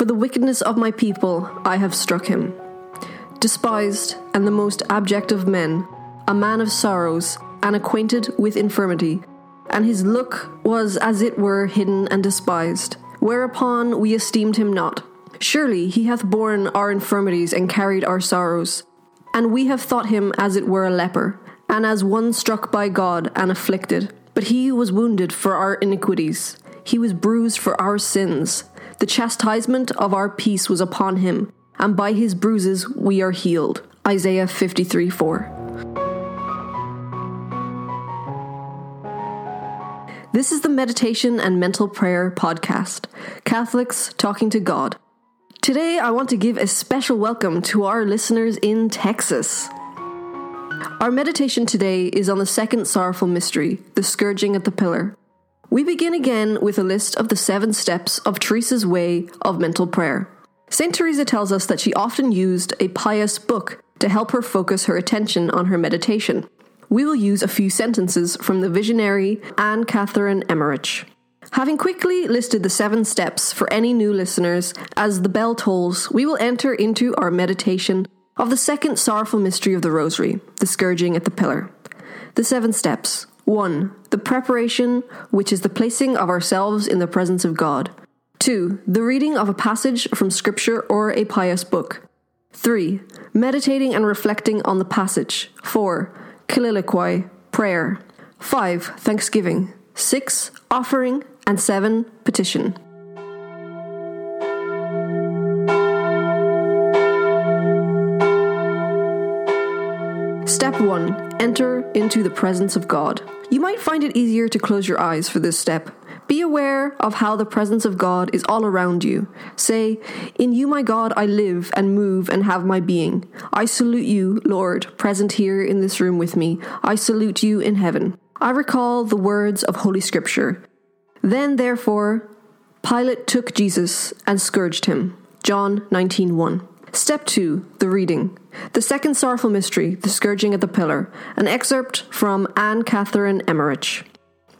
For the wickedness of my people I have struck him. Despised and the most abject of men, a man of sorrows, and acquainted with infirmity, and his look was as it were hidden and despised. Whereupon we esteemed him not. Surely he hath borne our infirmities and carried our sorrows. And we have thought him as it were a leper, and as one struck by God and afflicted. But he was wounded for our iniquities, he was bruised for our sins. The chastisement of our peace was upon him, and by his bruises we are healed. Isaiah 53 4. This is the Meditation and Mental Prayer podcast, Catholics talking to God. Today, I want to give a special welcome to our listeners in Texas. Our meditation today is on the second sorrowful mystery, the scourging at the pillar. We begin again with a list of the seven steps of Teresa's way of mental prayer. St. Teresa tells us that she often used a pious book to help her focus her attention on her meditation we will use a few sentences from the visionary Anne Catherine Emmerich. Having quickly listed the seven steps for any new listeners, as the bell tolls, we will enter into our meditation of the second sorrowful mystery of the Rosary, the scourging at the pillar. The seven steps. 1. The preparation, which is the placing of ourselves in the presence of God. 2. The reading of a passage from Scripture or a pious book. 3. Meditating and reflecting on the passage. 4 colloquy, prayer. 5. Thanksgiving. 6. Offering. And 7. Petition. Step 1. Enter into the presence of God. You might find it easier to close your eyes for this step. Be aware of how the presence of God is all around you. Say, In you, my God, I live and move and have my being. I salute you, Lord, present here in this room with me. I salute you in heaven. I recall the words of Holy Scripture. Then, therefore, Pilate took Jesus and scourged him. John 19:1. Step 2, the reading. The second sorrowful mystery, the scourging at the pillar, an excerpt from Anne Catherine Emmerich.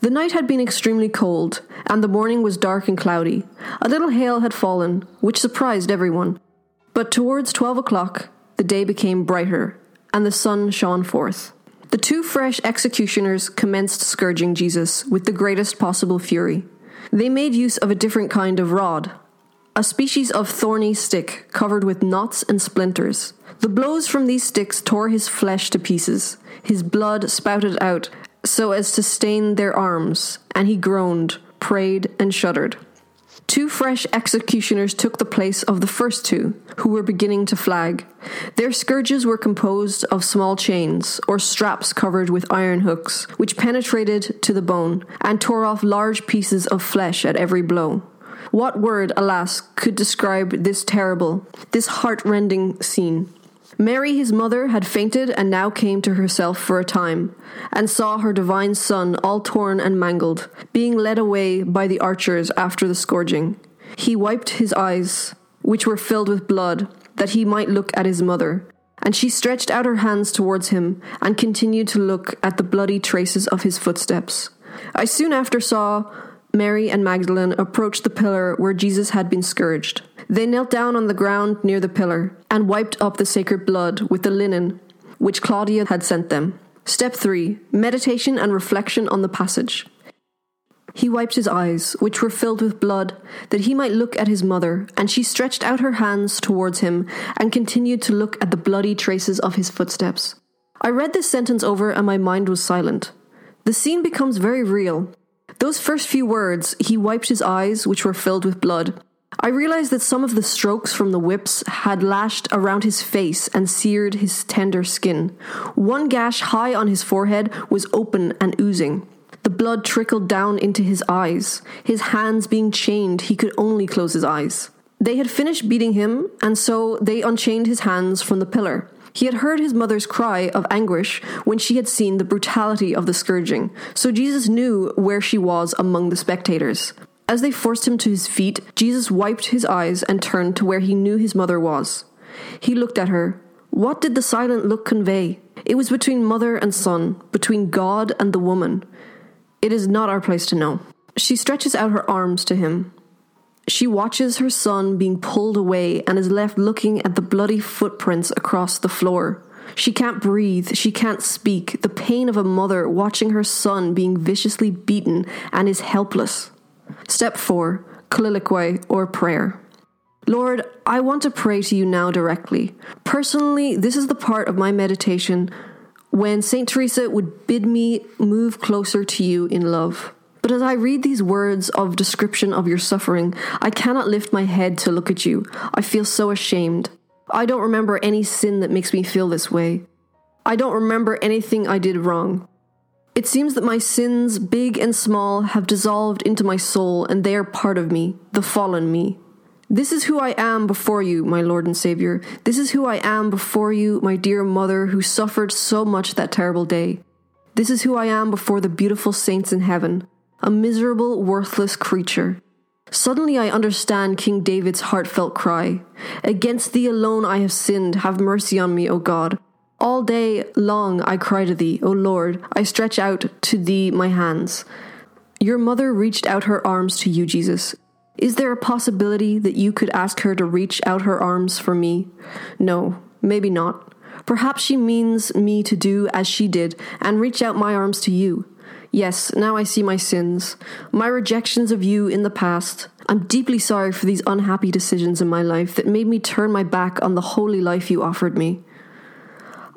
The night had been extremely cold, and the morning was dark and cloudy. A little hail had fallen, which surprised everyone. But towards twelve o'clock, the day became brighter, and the sun shone forth. The two fresh executioners commenced scourging Jesus with the greatest possible fury. They made use of a different kind of rod, a species of thorny stick covered with knots and splinters. The blows from these sticks tore his flesh to pieces. His blood spouted out so as to stain their arms, and he groaned, prayed, and shuddered. Two fresh executioners took the place of the first two, who were beginning to flag. Their scourges were composed of small chains, or straps covered with iron hooks, which penetrated to the bone, and tore off large pieces of flesh at every blow. What word, alas, could describe this terrible, this heart-rending scene? Mary, his mother, had fainted and now came to herself for a time, and saw her divine son all torn and mangled, being led away by the archers after the scourging. He wiped his eyes, which were filled with blood, that he might look at his mother. And she stretched out her hands towards him, and continued to look at the bloody traces of his footsteps. I soon after saw Mary and Magdalene approached the pillar where Jesus had been scourged. They knelt down on the ground near the pillar and wiped up the sacred blood with the linen which Claudia had sent them. Step 3 Meditation and reflection on the passage. He wiped his eyes, which were filled with blood, that he might look at his mother, and she stretched out her hands towards him and continued to look at the bloody traces of his footsteps. I read this sentence over and my mind was silent. The scene becomes very real. Those first few words, he wiped his eyes, which were filled with blood, I realized that some of the strokes from the whips had lashed around his face and seared his tender skin. One gash high on his forehead was open and oozing. The blood trickled down into his eyes. His hands being chained, he could only close his eyes. They had finished beating him, and so they unchained his hands from the pillar. He had heard his mother's cry of anguish when she had seen the brutality of the scourging, so Jesus knew where she was among the spectators. As they forced him to his feet, Jesus wiped his eyes and turned to where he knew his mother was. He looked at her. What did the silent look convey? It was between mother and son, between God and the woman. It is not our place to know. She stretches out her arms to him. She watches her son being pulled away and is left looking at the bloody footprints across the floor. She can't breathe, she can't speak, the pain of a mother watching her son being viciously beaten and is helpless. Step 4 Colloquy or prayer. Lord, I want to pray to you now directly. Personally, this is the part of my meditation when St. Teresa would bid me move closer to you in love. But as I read these words of description of your suffering, I cannot lift my head to look at you. I feel so ashamed. I don't remember any sin that makes me feel this way. I don't remember anything I did wrong. It seems that my sins, big and small, have dissolved into my soul and they are part of me, the fallen me. This is who I am before you, my Lord and Saviour. This is who I am before you, my dear mother who suffered so much that terrible day. This is who I am before the beautiful saints in heaven, a miserable, worthless creature. Suddenly I understand King David's heartfelt cry Against thee alone I have sinned, have mercy on me, O God. All day long I cry to thee, O Lord, I stretch out to thee my hands. Your mother reached out her arms to you, Jesus. Is there a possibility that you could ask her to reach out her arms for me? No, maybe not. Perhaps she means me to do as she did and reach out my arms to you. Yes, now I see my sins, my rejections of you in the past. I'm deeply sorry for these unhappy decisions in my life that made me turn my back on the holy life you offered me.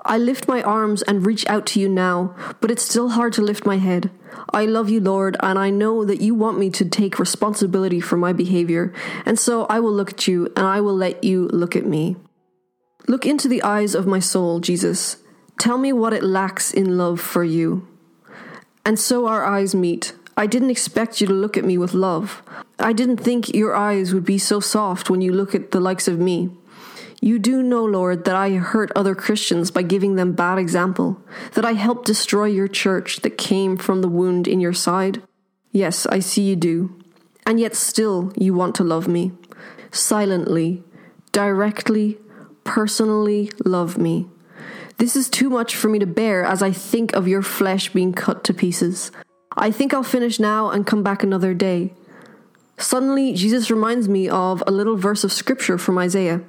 I lift my arms and reach out to you now, but it's still hard to lift my head. I love you, Lord, and I know that you want me to take responsibility for my behavior, and so I will look at you and I will let you look at me. Look into the eyes of my soul, Jesus. Tell me what it lacks in love for you. And so our eyes meet. I didn't expect you to look at me with love. I didn't think your eyes would be so soft when you look at the likes of me. You do know, Lord, that I hurt other Christians by giving them bad example, that I helped destroy your church that came from the wound in your side. Yes, I see you do. And yet still you want to love me. Silently, directly, personally love me. This is too much for me to bear as I think of your flesh being cut to pieces. I think I'll finish now and come back another day. Suddenly, Jesus reminds me of a little verse of scripture from Isaiah.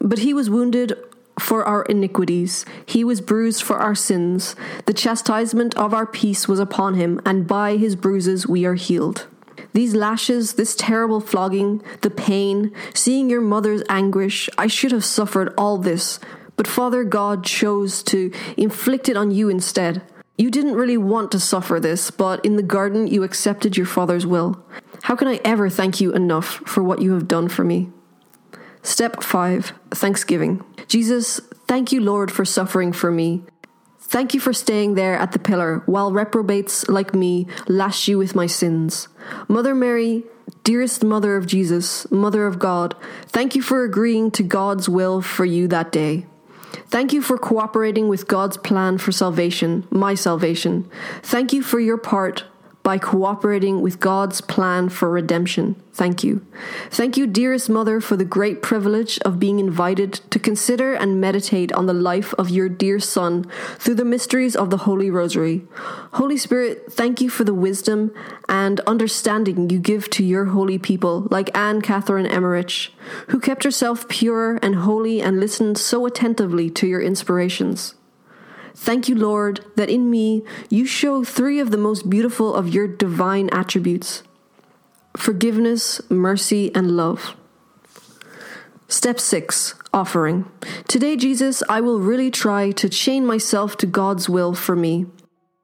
But he was wounded for our iniquities, he was bruised for our sins. The chastisement of our peace was upon him, and by his bruises we are healed. These lashes, this terrible flogging, the pain, seeing your mother's anguish, I should have suffered all this but Father God chose to inflict it on you instead. You didn't really want to suffer this, but in the garden you accepted your Father's will. How can I ever thank you enough for what you have done for me? Step 5 Thanksgiving. Jesus, thank you, Lord, for suffering for me. Thank you for staying there at the pillar while reprobates like me lash you with my sins. Mother Mary, dearest Mother of Jesus, Mother of God, thank you for agreeing to God's will for you that day. Thank you for cooperating with God's plan for salvation, my salvation. Thank you for your part by cooperating with God's plan for redemption. Thank you. Thank you, dearest Mother, for the great privilege of being invited to consider and meditate on the life of your dear Son through the mysteries of the Holy Rosary. Holy Spirit, thank you for the wisdom and understanding you give to your holy people, like Anne Catherine Emmerich, who kept herself pure and holy and listened so attentively to your inspirations. Thank you, Lord, that in me you show three of the most beautiful of your divine attributes forgiveness, mercy, and love. Step 6 Offering. Today, Jesus, I will really try to chain myself to God's will for me.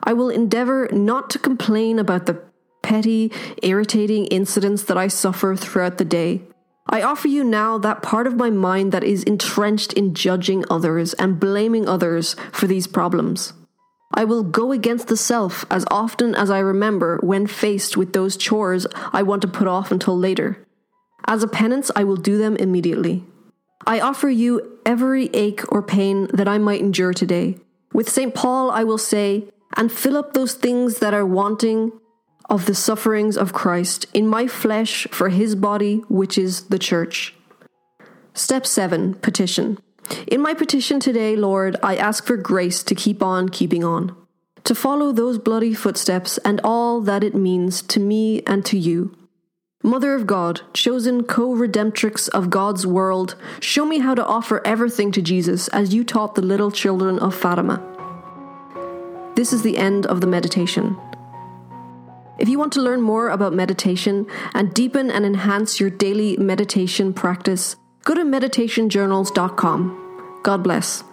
I will endeavor not to complain about the petty, irritating incidents that I suffer throughout the day. I offer you now that part of my mind that is entrenched in judging others and blaming others for these problems. I will go against the self as often as I remember when faced with those chores I want to put off until later. As a penance, I will do them immediately. I offer you every ache or pain that I might endure today. With St. Paul, I will say, and fill up those things that are wanting of the sufferings of Christ in my flesh for his body, which is the church. Step 7 Petition. In my petition today, Lord, I ask for grace to keep on keeping on, to follow those bloody footsteps and all that it means to me and to you. Mother of God, chosen co redemptrix of God's world, show me how to offer everything to Jesus as you taught the little children of Fatima. This is the end of the meditation. If you want to learn more about meditation and deepen and enhance your daily meditation practice, go to meditationjournals.com. God bless.